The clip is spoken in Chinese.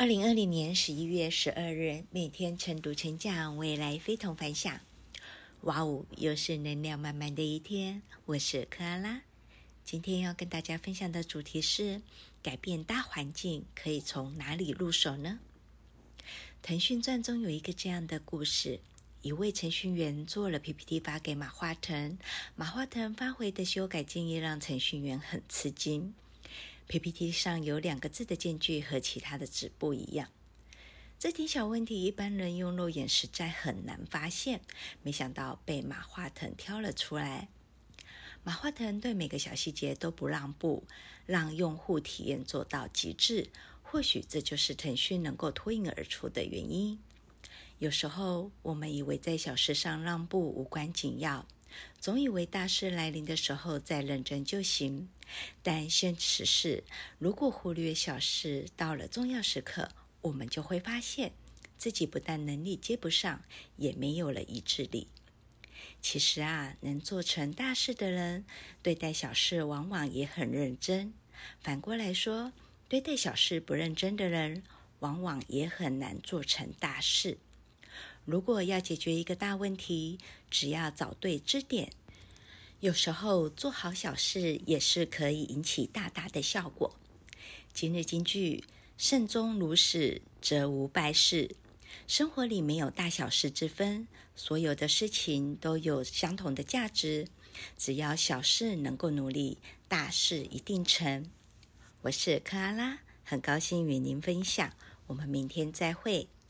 二零二零年十一月十二日，每天晨读成长，未来非同凡响。哇哦，又是能量满满的一天。我是克拉拉，今天要跟大家分享的主题是：改变大环境可以从哪里入手呢？腾讯传中有一个这样的故事：一位程序员做了 PPT 发给马化腾，马化腾发回的修改建议让程序员很吃惊。PPT 上有两个字的间距和其他的纸不一样，这点小问题一般人用肉眼实在很难发现，没想到被马化腾挑了出来。马化腾对每个小细节都不让步，让用户体验做到极致。或许这就是腾讯能够脱颖而出的原因。有时候我们以为在小事上让步无关紧要。总以为大事来临的时候再认真就行，但现实是，如果忽略小事，到了重要时刻，我们就会发现自己不但能力接不上，也没有了意志力。其实啊，能做成大事的人，对待小事往往也很认真；反过来说，对待小事不认真的人，往往也很难做成大事。如果要解决一个大问题，只要找对支点，有时候做好小事也是可以引起大大的效果。今日金句：慎终如始，则无败事。生活里没有大小事之分，所有的事情都有相同的价值。只要小事能够努力，大事一定成。我是克拉拉，很高兴与您分享。我们明天再会。